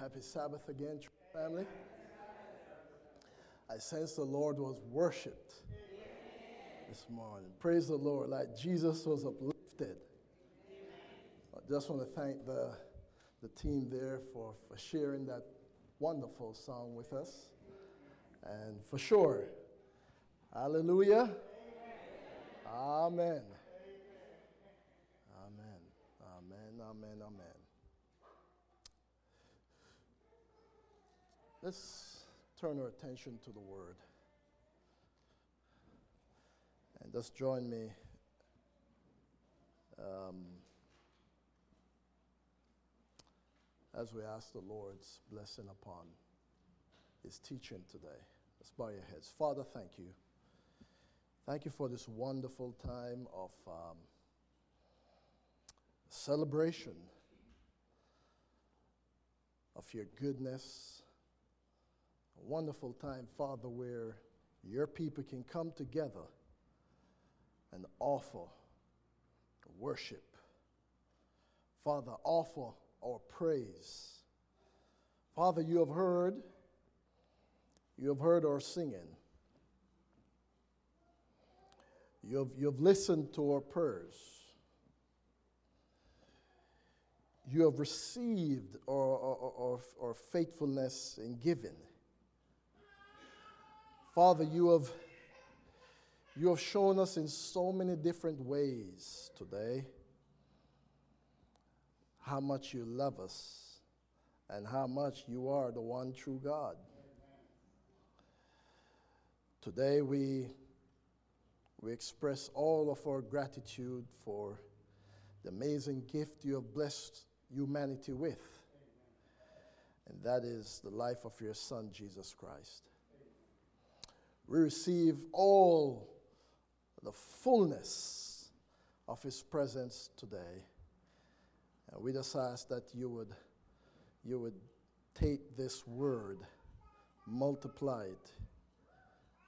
Happy Sabbath again, family. I sense the Lord was worshiped this morning. Praise the Lord, like Jesus was uplifted. I just want to thank the, the team there for, for sharing that wonderful song with us. And for sure, hallelujah. Amen. Amen. Amen. Amen. Amen. Let's turn our attention to the Word. And just join me. Um, as we ask the Lord's blessing upon His teaching today. Let's bow your heads. Father, thank you. Thank you for this wonderful time of um, celebration of your goodness. Wonderful time, Father, where your people can come together and offer worship. Father, offer our praise. Father, you have heard, you have heard our singing. You have, you have listened to our prayers. You have received our, our, our, our faithfulness in giving. Father, you have, you have shown us in so many different ways today how much you love us and how much you are the one true God. Today we we express all of our gratitude for the amazing gift you have blessed humanity with, and that is the life of your Son, Jesus Christ. We receive all the fullness of His presence today, and we just ask that you would, you would take this word, multiply it,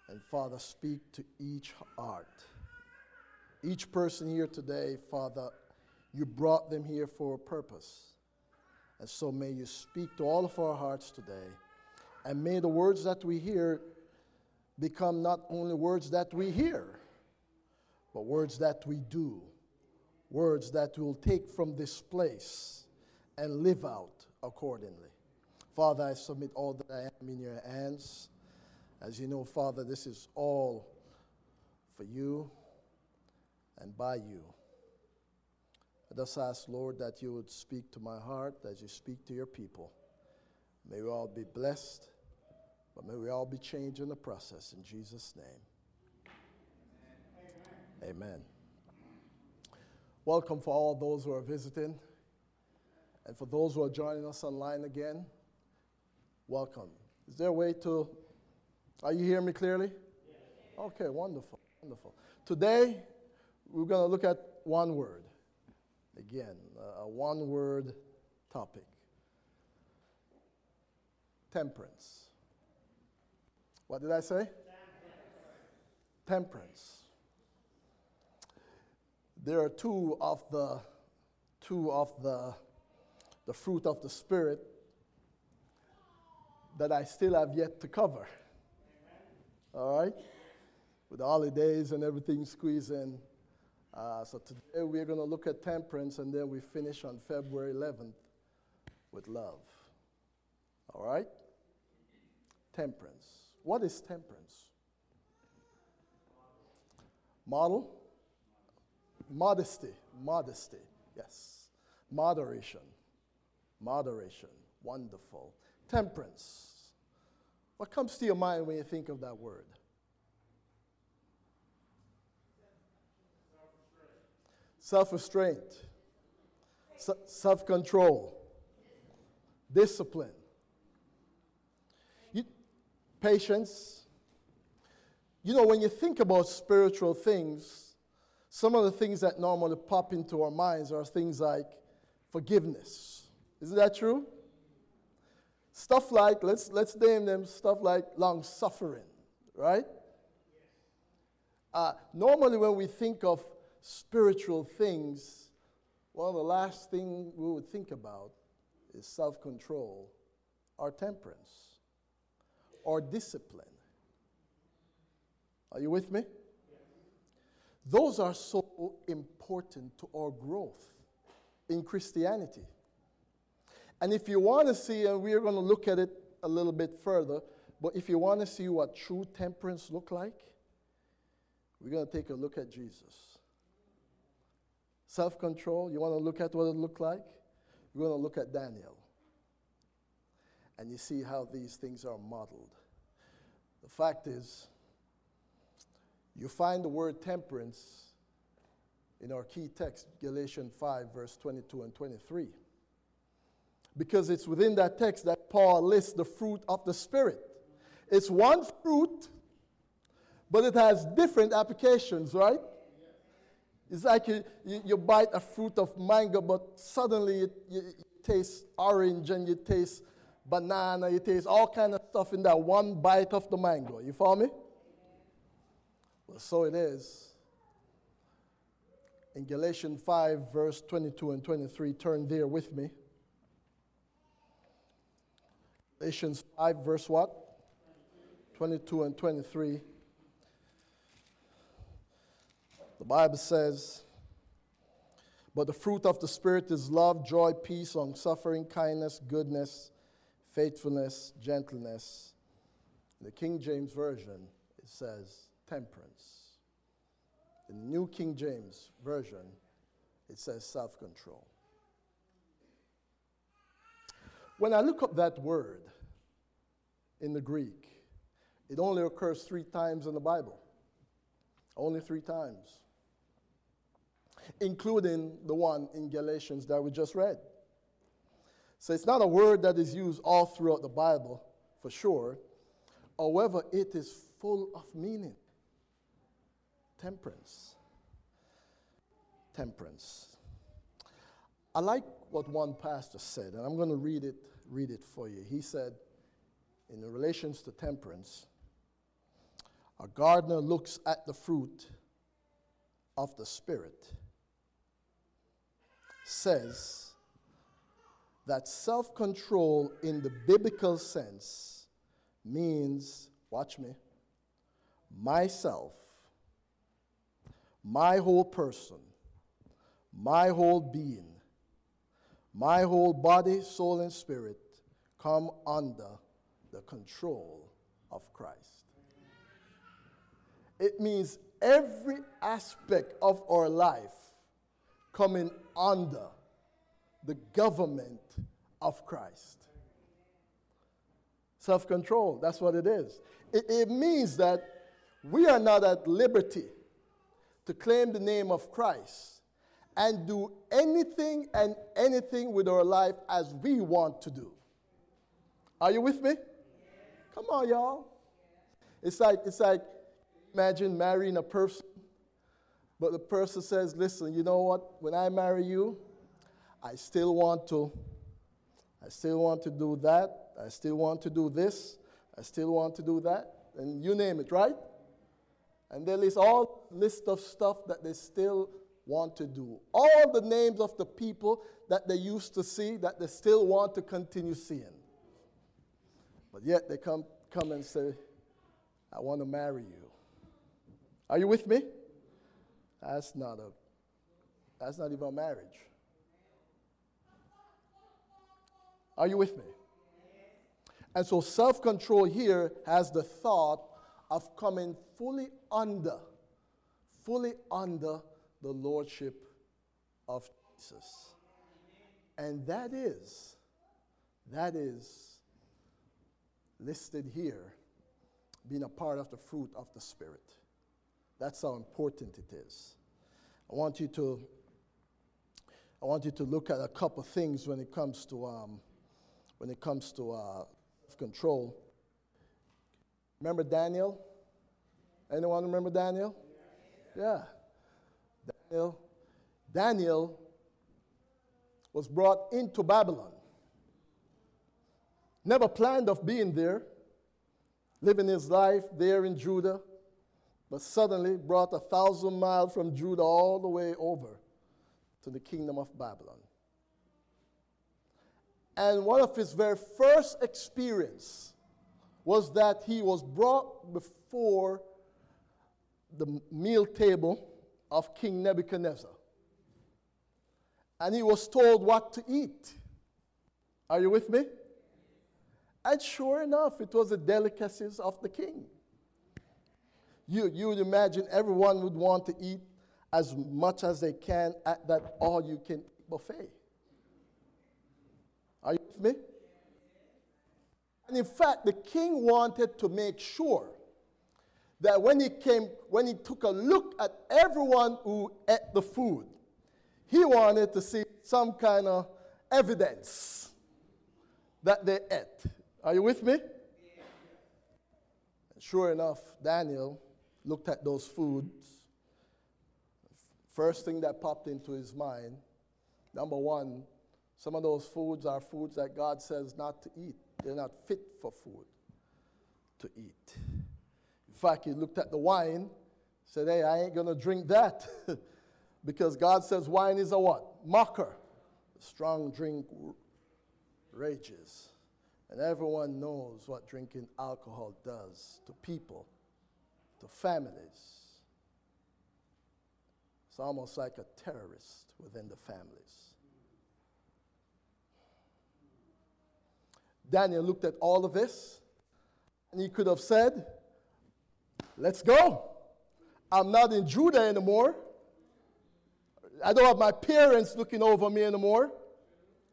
and Father, speak to each heart. Each person here today, Father, you brought them here for a purpose. And so may you speak to all of our hearts today. And may the words that we hear become not only words that we hear, but words that we do. Words that we'll take from this place and live out accordingly. Father, I submit all that I am in your hands. As you know, Father, this is all for you and by you. I just ask, Lord, that you would speak to my heart as you speak to your people. May we all be blessed, but may we all be changed in the process. In Jesus' name. Amen. Amen. Welcome for all those who are visiting. And for those who are joining us online again, welcome. Is there a way to are you hearing me clearly? Okay, wonderful, wonderful. Today, we're going to look at one word. Again, a one word topic temperance. What did I say? Temperance. temperance. There are two of the two of the the fruit of the spirit that I still have yet to cover. All right? With the holidays and everything squeezed in. Uh, so today we're going to look at temperance and then we finish on February 11th with love. All right? Temperance. What is temperance? Model? Modesty. Modesty. Yes. Moderation. Moderation. Wonderful. Temperance. What comes to your mind when you think of that word? Self restraint, self control, discipline, patience. You know, when you think about spiritual things, some of the things that normally pop into our minds are things like forgiveness. Isn't that true? Stuff like, let's, let's name them stuff like long suffering, right? Uh, normally, when we think of spiritual things, one of the last things we would think about is self control or temperance or discipline. Are you with me? Those are so important to our growth in Christianity. And if you want to see, and we're going to look at it a little bit further, but if you want to see what true temperance look like, we're going to take a look at Jesus. Self control, you want to look at what it looked like? We're going to look at Daniel. And you see how these things are modeled. The fact is, you find the word temperance in our key text, Galatians 5, verse 22 and 23. Because it's within that text that Paul lists the fruit of the Spirit. It's one fruit, but it has different applications, right? It's like you, you, bite a fruit of mango, but suddenly it, you, you taste orange and you taste banana, you taste all kind of stuff in that one bite of the mango. You follow me? Well, so it is. In Galatians 5, verse 22 and 23, turn there with me. Galatians 5, verse what? 22 and 23. The Bible says, But the fruit of the Spirit is love, joy, peace, long suffering, kindness, goodness, faithfulness, gentleness. In the King James Version, it says temperance. In the New King James Version, it says self control. When I look up that word in the Greek, it only occurs three times in the Bible. Only three times. Including the one in Galatians that we just read. So it's not a word that is used all throughout the Bible, for sure. However, it is full of meaning temperance. Temperance. I like what one pastor said, and I'm going to read it, read it for you. He said, in relations to temperance, a gardener looks at the fruit of the Spirit, says that self control in the biblical sense means, watch me, myself my whole person, my whole being, my whole body, soul, and spirit come under the control of Christ. It means every aspect of our life coming under the government of Christ. Self control, that's what it is. It, it means that we are not at liberty to claim the name of Christ and do anything and anything with our life as we want to do. Are you with me? Come on, y'all. It's like it's like imagine marrying a person, but the person says, "Listen, you know what? When I marry you, I still want to I still want to do that. I still want to do this. I still want to do that." And you name it, right? And they list all list of stuff that they still want to do. All the names of the people that they used to see that they still want to continue seeing. But yet they come, come and say, I want to marry you. Are you with me? That's not a that's not even a marriage. Are you with me? And so self-control here has the thought of coming fully under, fully under the lordship of Jesus. And that is, that is listed here, being a part of the fruit of the Spirit. That's how important it is. I want you to, I want you to look at a couple things when it comes to, um, when it comes to uh, control. Remember Daniel? Anyone remember Daniel? Yeah. Daniel. Daniel was brought into Babylon. Never planned of being there, living his life there in Judah, but suddenly brought a thousand miles from Judah all the way over to the kingdom of Babylon. And one of his very first experience was that he was brought before the meal table of King Nebuchadnezzar. And he was told what to eat. Are you with me? And sure enough, it was the delicacies of the king. You, you would imagine everyone would want to eat as much as they can at that all you can buffet. Are you with me? And in fact, the king wanted to make sure that when he came, when he took a look at everyone who ate the food, he wanted to see some kind of evidence that they ate. Are you with me? Sure enough, Daniel looked at those foods. First thing that popped into his mind number one, some of those foods are foods that God says not to eat. They're not fit for food to eat. In fact, he looked at the wine, said, Hey, I ain't going to drink that. because God says wine is a what? Mocker. Strong drink rages. And everyone knows what drinking alcohol does to people, to families. It's almost like a terrorist within the families. Daniel looked at all of this and he could have said, Let's go. I'm not in Judah anymore. I don't have my parents looking over me anymore.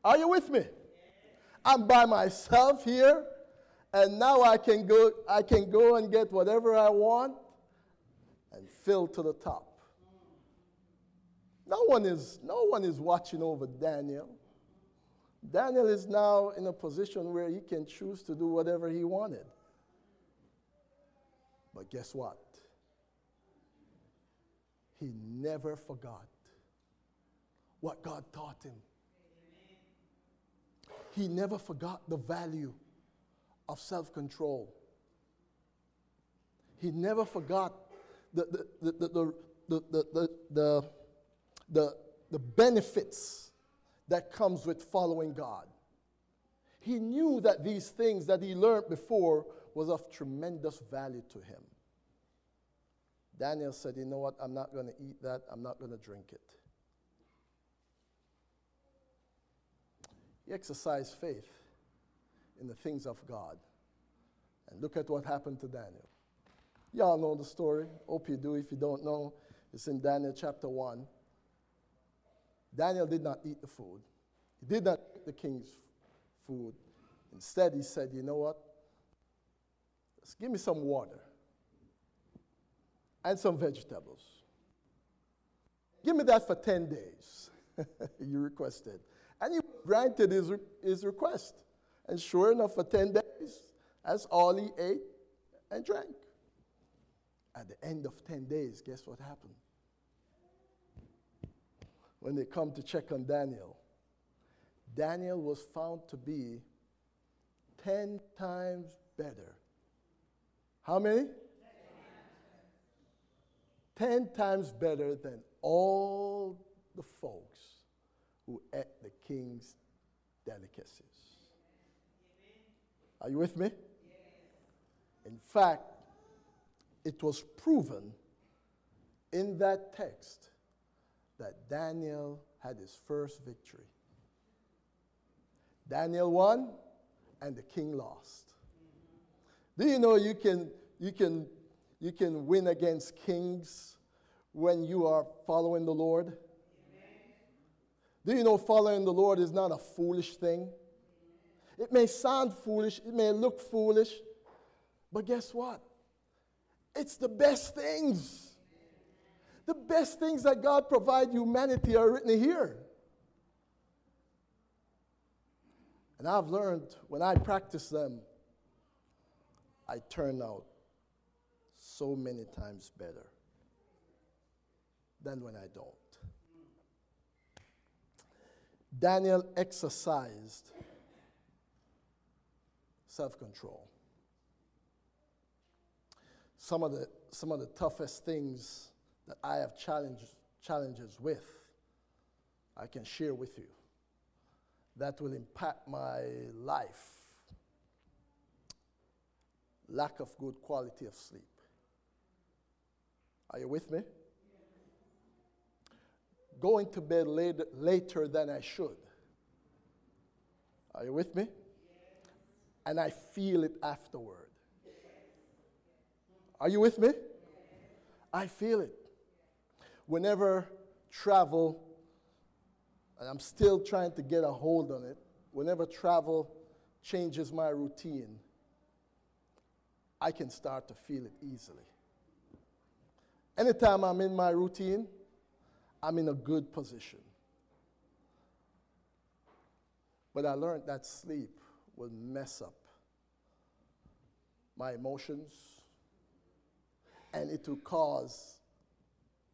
Are you with me? I'm by myself here, and now I can go, I can go and get whatever I want and fill to the top. No one is, no one is watching over Daniel. Daniel is now in a position where he can choose to do whatever he wanted. But guess what? He never forgot what God taught him he never forgot the value of self control. He never forgot the, the, the, the, the, the, the, the, the benefits that comes with following God. He knew that these things that he learned before was of tremendous value to him. Daniel said, You know what? I'm not going to eat that. I'm not going to drink it. He exercised faith in the things of God. And look at what happened to Daniel. Y'all know the story. Hope you do. If you don't know, it's in Daniel chapter 1. Daniel did not eat the food, he did not eat the king's food. Instead, he said, You know what? Just give me some water and some vegetables. Give me that for 10 days. you requested. And he granted his, his request. And sure enough, for 10 days, that's all he ate and drank. At the end of 10 days, guess what happened? When they come to check on Daniel, Daniel was found to be 10 times better. How many? 10 times better than all the folks who ate the king's delicacies. Are you with me? In fact, it was proven in that text that Daniel had his first victory. Daniel won and the king lost. Do you know you can, you can, you can win against kings when you are following the Lord? Do you know following the Lord is not a foolish thing? It may sound foolish, it may look foolish, but guess what? It's the best things. The best things that God provide humanity are written here. And I've learned when I practice them, I turn out so many times better than when I don't. Daniel exercised self control. Some of, the, some of the toughest things that I have challenge, challenges with, I can share with you. that will impact my life. Lack of good quality of sleep. Are you with me? Going to bed later, later than I should. Are you with me? And I feel it afterward. Are you with me? I feel it. Whenever travel, and I'm still trying to get a hold on it, whenever travel changes my routine, I can start to feel it easily. Anytime I'm in my routine, I'm in a good position. But I learned that sleep will mess up my emotions and it will cause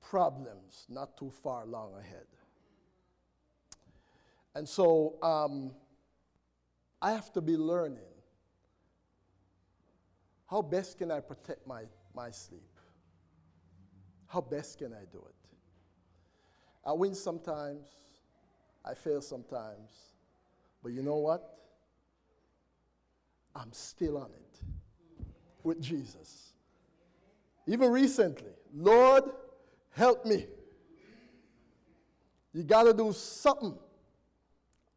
problems not too far long ahead. And so um, I have to be learning how best can I protect my, my sleep? How best can I do it? I win sometimes, I fail sometimes, but you know what? I'm still on it with Jesus. Even recently, Lord, help me. You got to do something.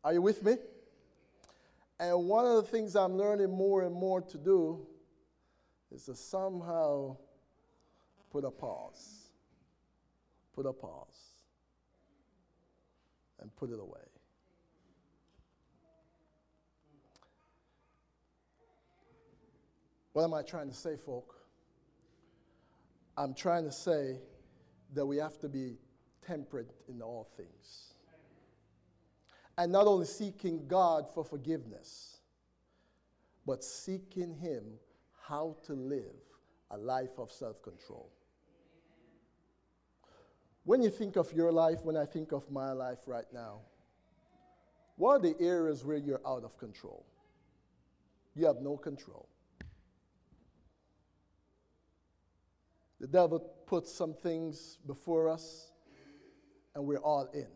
Are you with me? And one of the things I'm learning more and more to do is to somehow put a pause. Put a pause. And put it away. What am I trying to say, folk? I'm trying to say that we have to be temperate in all things. And not only seeking God for forgiveness, but seeking Him how to live a life of self control. When you think of your life, when I think of my life right now, what are the areas where you're out of control? You have no control. The devil puts some things before us, and we're all in.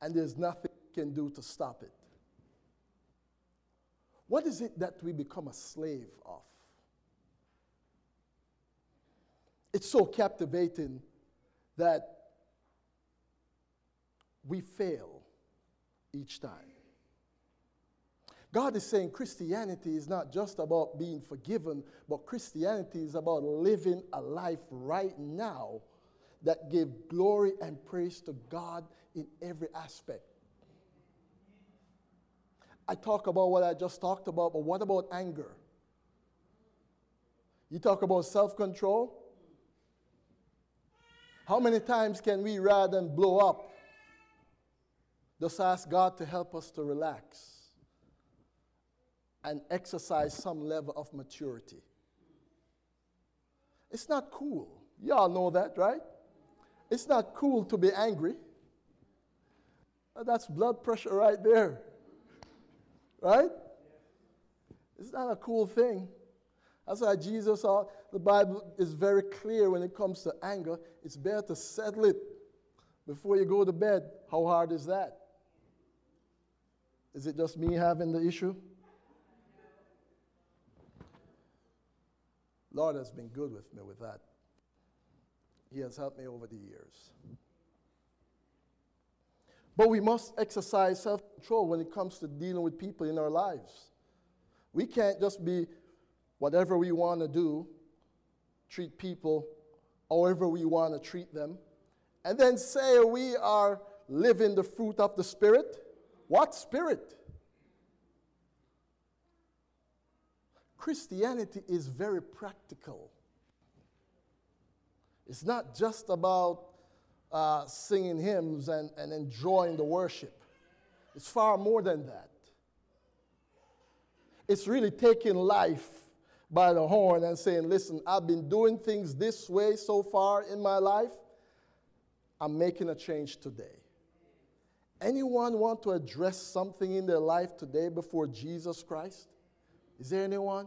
And there's nothing we can do to stop it. What is it that we become a slave of? It's so captivating that we fail each time. God is saying Christianity is not just about being forgiven, but Christianity is about living a life right now that gives glory and praise to God in every aspect. I talk about what I just talked about, but what about anger? You talk about self control. How many times can we, rather than blow up, just ask God to help us to relax? And exercise some level of maturity. It's not cool. Y'all know that, right? It's not cool to be angry. That's blood pressure right there. Right? It's not a cool thing. That's why Jesus, uh, the Bible is very clear when it comes to anger. It's better to settle it before you go to bed. How hard is that? Is it just me having the issue? Lord has been good with me with that. He has helped me over the years. But we must exercise self control when it comes to dealing with people in our lives. We can't just be whatever we want to do, treat people however we want to treat them, and then say we are living the fruit of the Spirit. What Spirit? Christianity is very practical. It's not just about uh, singing hymns and, and enjoying the worship, it's far more than that. It's really taking life by the horn and saying, Listen, I've been doing things this way so far in my life. I'm making a change today. Anyone want to address something in their life today before Jesus Christ? Is there anyone?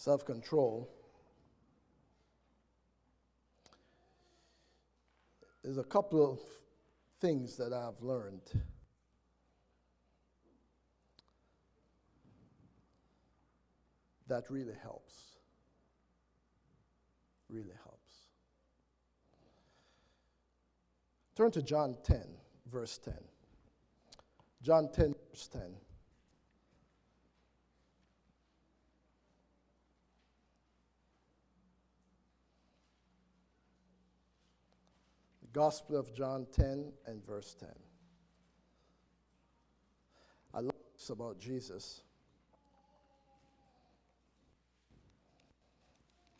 self control. There's a couple of things that I've learned. That really helps. Really. Turn to John 10, verse 10. John 10, verse 10. The Gospel of John 10 and verse 10. I love this about Jesus.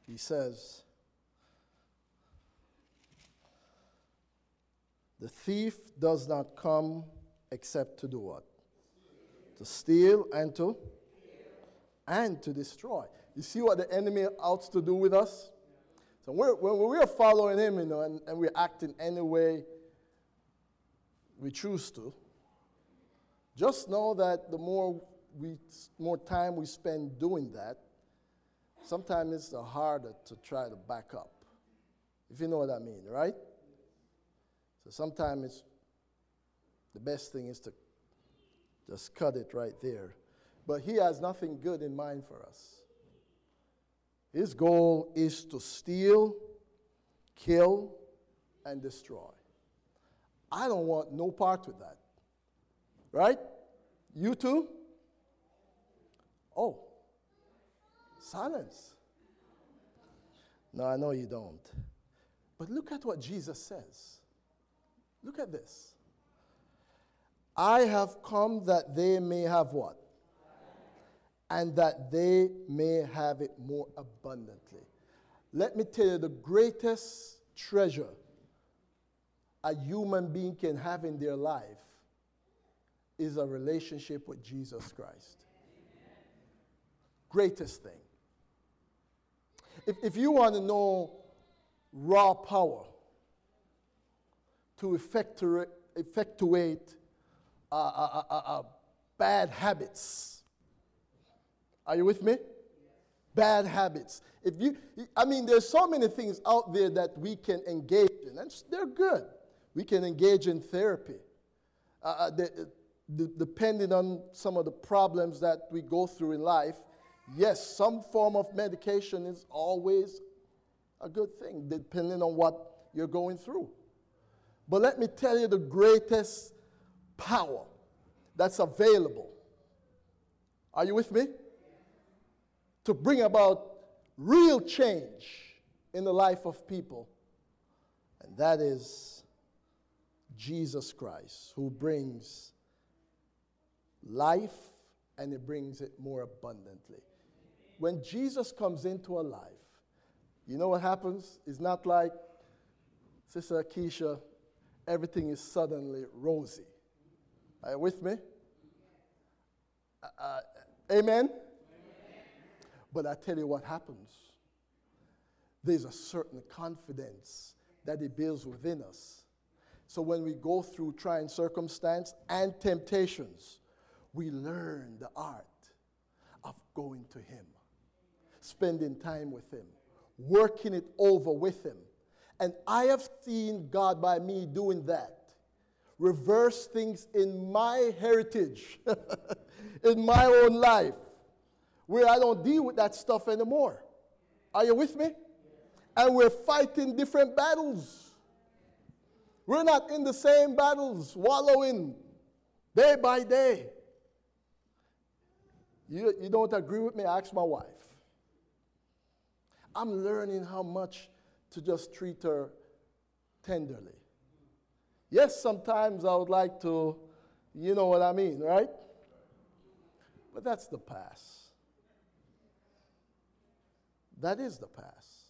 He says, The thief does not come except to do what? To steal and to and to destroy. You see what the enemy ought to do with us? So we're, when we're following him, you know, and, and we're acting any way we choose to, just know that the more we more time we spend doing that, sometimes it's harder to try to back up. If you know what I mean, right? So sometimes it's the best thing is to just cut it right there. But he has nothing good in mind for us. His goal is to steal, kill, and destroy. I don't want no part with that. Right? You too? Oh, silence. No, I know you don't. But look at what Jesus says. Look at this. I have come that they may have what? and that they may have it more abundantly. Let me tell you the greatest treasure a human being can have in their life is a relationship with Jesus Christ. Greatest thing. If, if you want to know raw power to effectuate, effectuate uh, uh, uh, uh bad habits, are you with me? Bad habits. If you, I mean, there's so many things out there that we can engage in, and they're good. We can engage in therapy. Uh, uh depending on some of the problems that we go through in life, yes, some form of medication is always a good thing, depending on what you're going through. But let me tell you the greatest power that's available. Are you with me? to bring about real change in the life of people. And that is Jesus Christ, who brings life and he brings it more abundantly. When Jesus comes into a life, you know what happens? It's not like, Sister Keisha, everything is suddenly rosy. Are you with me? Uh, uh amen? But I tell you what happens. There's a certain confidence that it builds within us. So when we go through trying circumstance and temptations, we learn the art of going to Him, spending time with Him, working it over with Him. And I have seen God by me doing that reverse things in my heritage, in my own life where I don't deal with that stuff anymore. Are you with me? And we're fighting different battles. We're not in the same battles, wallowing day by day. You, you don't agree with me? Ask my wife. I'm learning how much to just treat her tenderly. Yes, sometimes I would like to, you know what I mean, right? But that's the past. That is the past.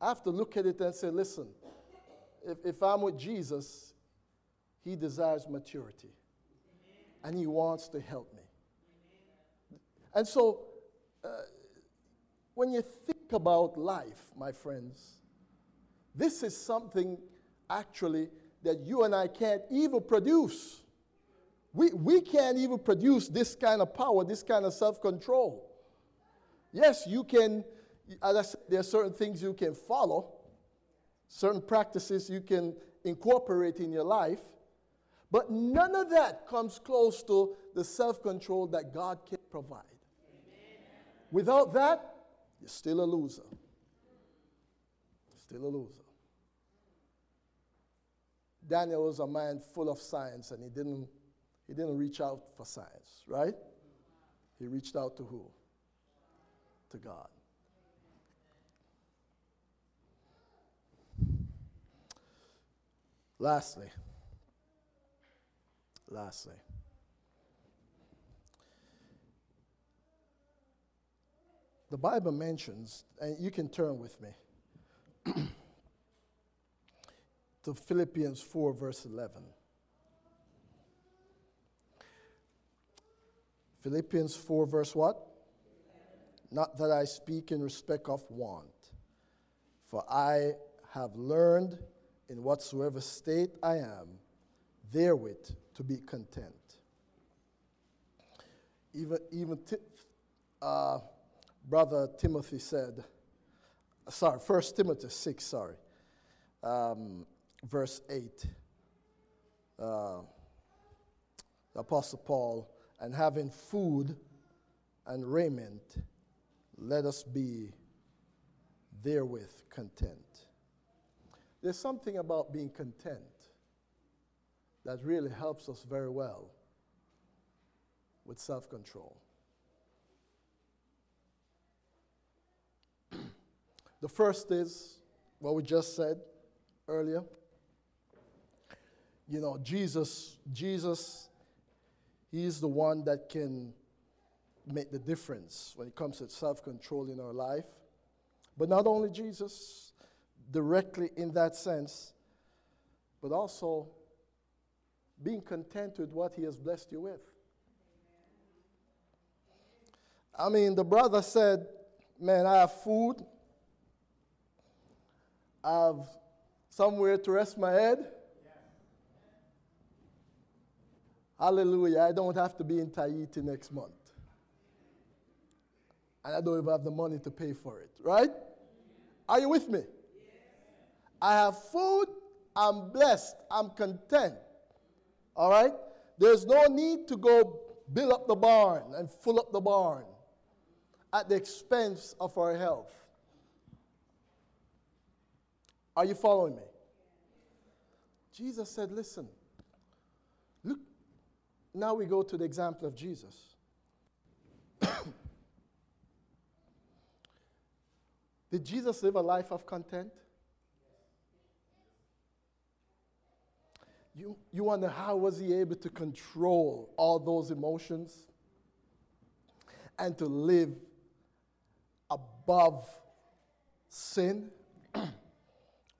I have to look at it and say, listen, if, if I'm with Jesus, he desires maturity. And he wants to help me. And so, uh, when you think about life, my friends, this is something actually that you and I can't even produce. We, we can't even produce this kind of power, this kind of self control. Yes, you can, as I said, there are certain things you can follow, certain practices you can incorporate in your life, but none of that comes close to the self control that God can provide. Amen. Without that, you're still a loser. Still a loser. Daniel was a man full of science and he didn't, he didn't reach out for science, right? He reached out to who? To God. Lastly, lastly, the Bible mentions, and you can turn with me to Philippians 4, verse 11. Philippians 4, verse what? Not that I speak in respect of want, for I have learned in whatsoever state I am, therewith to be content. Even, even uh, Brother Timothy said, sorry, First Timothy 6, sorry, um, verse 8. Uh, the Apostle Paul, and having food and raiment, let us be therewith content. There's something about being content that really helps us very well with self control. The first is what we just said earlier. You know, Jesus, Jesus, He's the one that can make the difference when it comes to self control in our life. But not only Jesus, directly in that sense, but also being content with what He has blessed you with. I mean, the brother said, Man, I have food, I have somewhere to rest my head. Hallelujah. I don't have to be in Tahiti next month. And I don't even have the money to pay for it, right? Are you with me? I have food, I'm blessed, I'm content. All right? There's no need to go build up the barn and fill up the barn at the expense of our health. Are you following me? Jesus said, Listen, look, now we go to the example of Jesus. Did Jesus live a life of content? You, you wonder how was he able to control all those emotions and to live above sin,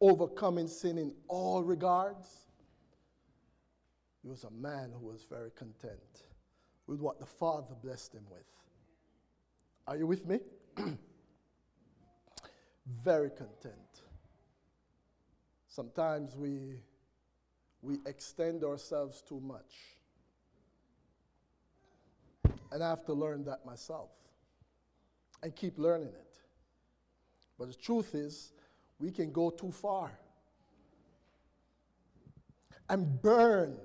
overcoming sin in all regards? He was a man who was very content with what the Father blessed him with. Are you with me? very content. Sometimes we we extend ourselves too much. And I have to learn that myself and keep learning it. But the truth is, we can go too far and burn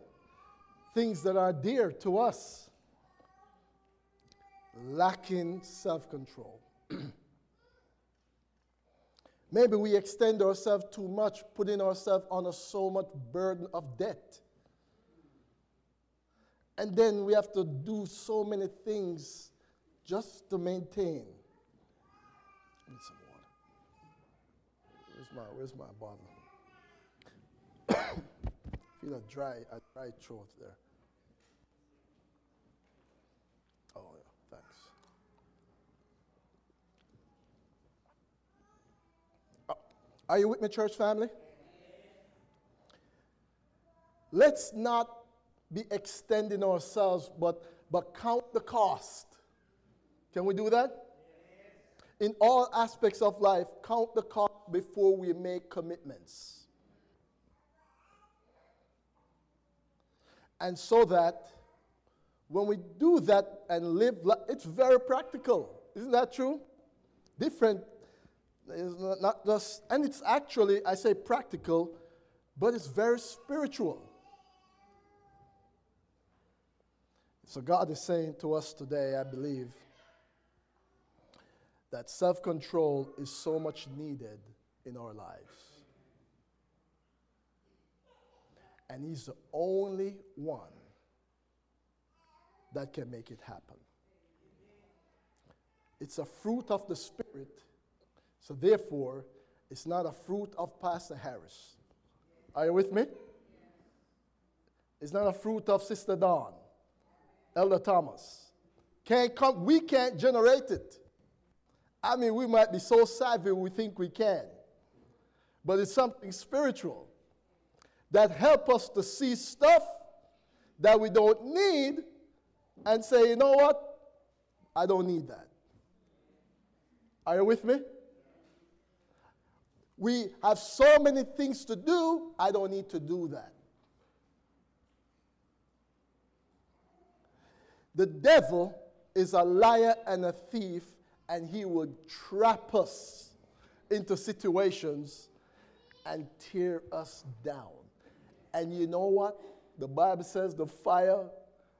things that are dear to us, lacking self control. Maybe we extend ourselves too much, putting ourselves on a so much burden of debt. And then we have to do so many things just to maintain. Where's my, where's my bottle? Feel a dry, a dry throat there. Oh, yeah, thanks. Oh, are you with me, church family? Let's not be extending ourselves, but, but count the cost. Can we do that? In all aspects of life, count the cost before we make commitments. And so that when we do that and live, it's very practical. Isn't that true? different. Not just, and it's actually, I say practical, but it's very spiritual. So God is saying to us today, I believe, that self control is so much needed in our lives. And He's the only one that can make it happen. It's a fruit of the Spirit, so therefore, it's not a fruit of Pastor Harris. Are you with me? It's not a fruit of Sister Dawn, Elder Thomas. Can't come, we can't generate it. I mean, we might be so savvy we think we can, but it's something spiritual that help us to see stuff that we don't need and say, you know what? I don't need that. Are you with me? We have so many things to do, I don't need to do that. The devil is a liar and a thief, and he will trap us into situations and tear us down. And you know what? The Bible says the fire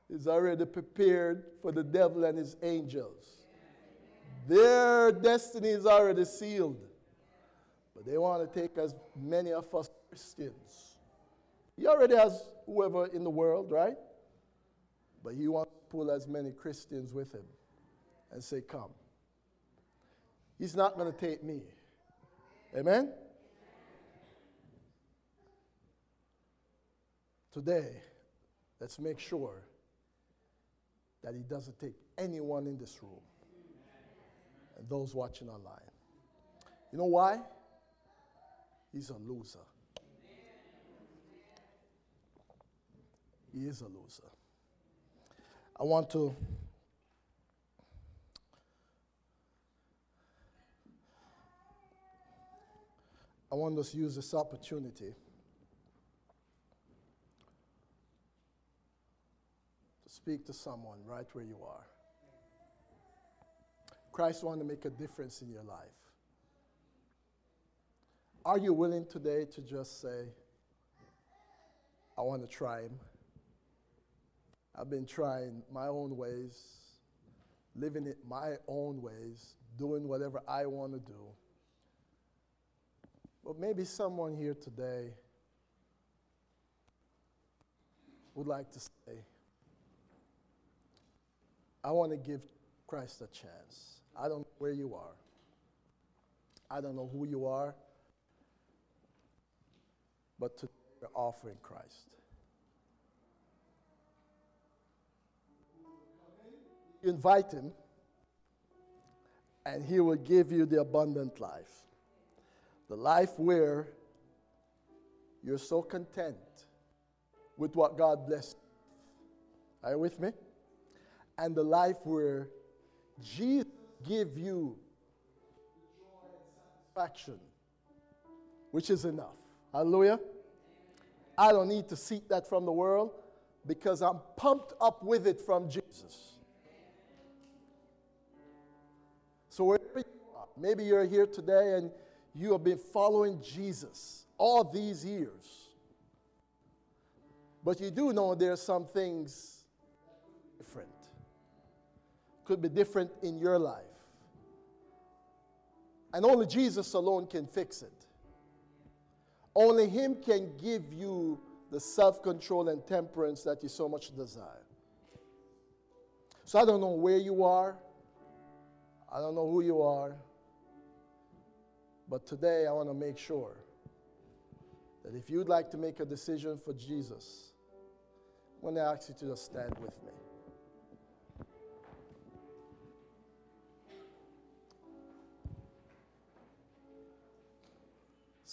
is already prepared for the devil and his angels. Their destiny is already sealed. But they want to take as many of us Christians. He already has whoever in the world, right? But he wants to pull as many Christians with him and say, Come. He's not going to take me. Amen? Today, let's make sure that he doesn't take anyone in this room and those watching online. You know why? He's a loser. He is a loser. I want to I want us to use this opportunity to speak to someone right where you are. Christ wants to make a difference in your life. Are you willing today to just say, I want to try Him? I've been trying my own ways, living it my own ways, doing whatever I want to do. But maybe someone here today would like to say, I want to give Christ a chance. I don't know where you are. I don't know who you are. But today we're offering Christ. You invite him, and he will give you the abundant life. The life where you're so content with what God blessed. Are you with me? And the life where Jesus give you the joy and satisfaction, which is enough. Hallelujah. I don't need to seek that from the world because I'm pumped up with it from Jesus. So, wherever you are, maybe you're here today and you have been following Jesus all these years. But you do know there are some things different. Could be different in your life. And only Jesus alone can fix it. Only Him can give you the self control and temperance that you so much desire. So I don't know where you are, I don't know who you are, but today I want to make sure that if you'd like to make a decision for Jesus, I'm going to ask you to just stand with me.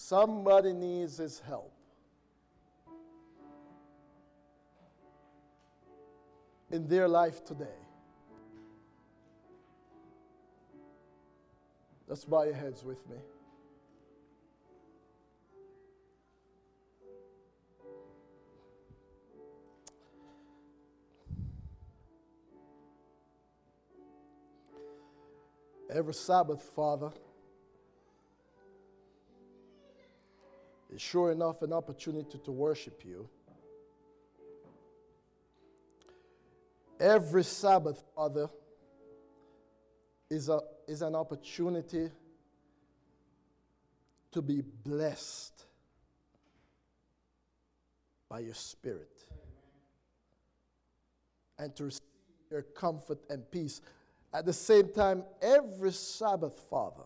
Somebody needs his help. In their life today. Let's bow your heads with me. Every Sabbath, Father, is sure enough an opportunity to worship you. Every Sabbath, Father, is, a, is an opportunity to be blessed by your Spirit and to receive your comfort and peace. At the same time, every Sabbath, Father,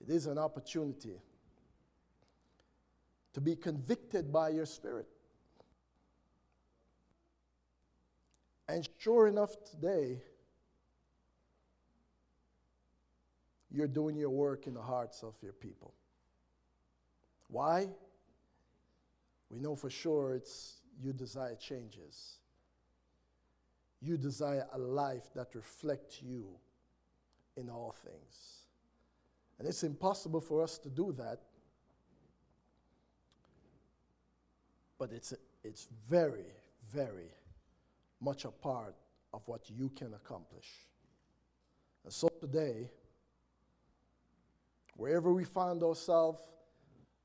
it is an opportunity to be convicted by your Spirit. And sure enough, today, you're doing your work in the hearts of your people. Why? We know for sure it's you desire changes. You desire a life that reflects you in all things. And it's impossible for us to do that, but it's, it's very, very much a part of what you can accomplish. And so today, wherever we find ourselves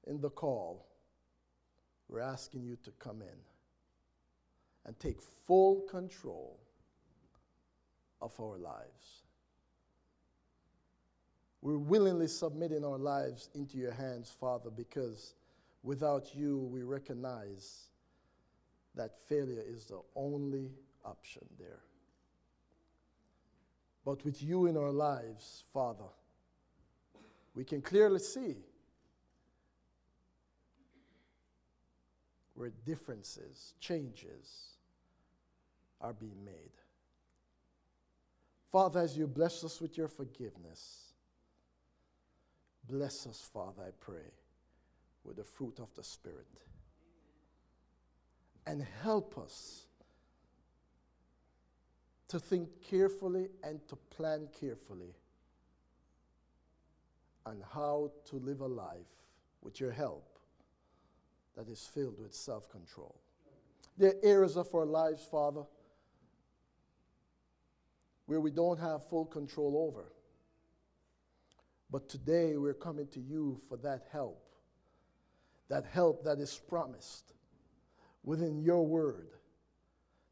in the call, we're asking you to come in and take full control of our lives. We're willingly submitting our lives into your hands, Father, because without you, we recognize that failure is the only option there. But with you in our lives, Father, we can clearly see where differences, changes are being made. Father, as you bless us with your forgiveness, bless us, Father, I pray, with the fruit of the Spirit. And help us to think carefully and to plan carefully on how to live a life with your help that is filled with self control. There are areas of our lives, Father, where we don't have full control over. But today we're coming to you for that help, that help that is promised within your word,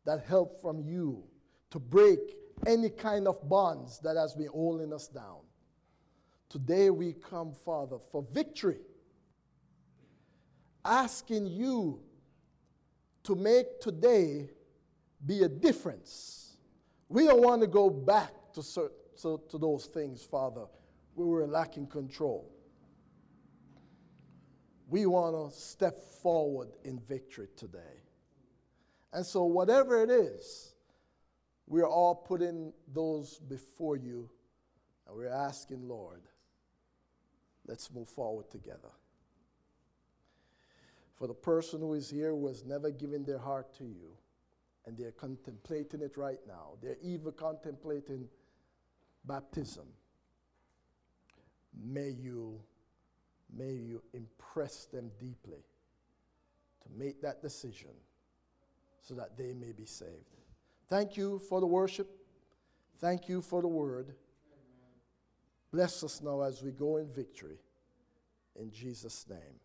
that help from you to break any kind of bonds that has been holding us down. Today we come, Father, for victory asking you to make today be a difference. We don't want to go back to, to, to those things, Father, where we're lacking control. We want to step forward in victory today. And so, whatever it is, we're all putting those before you, and we're asking, Lord, let's move forward together for the person who is here who has never given their heart to you and they're contemplating it right now. They're even contemplating baptism. May you, may you impress them deeply to make that decision so that they may be saved. Thank you for the worship. Thank you for the word. Bless us now as we go in victory. In Jesus' name.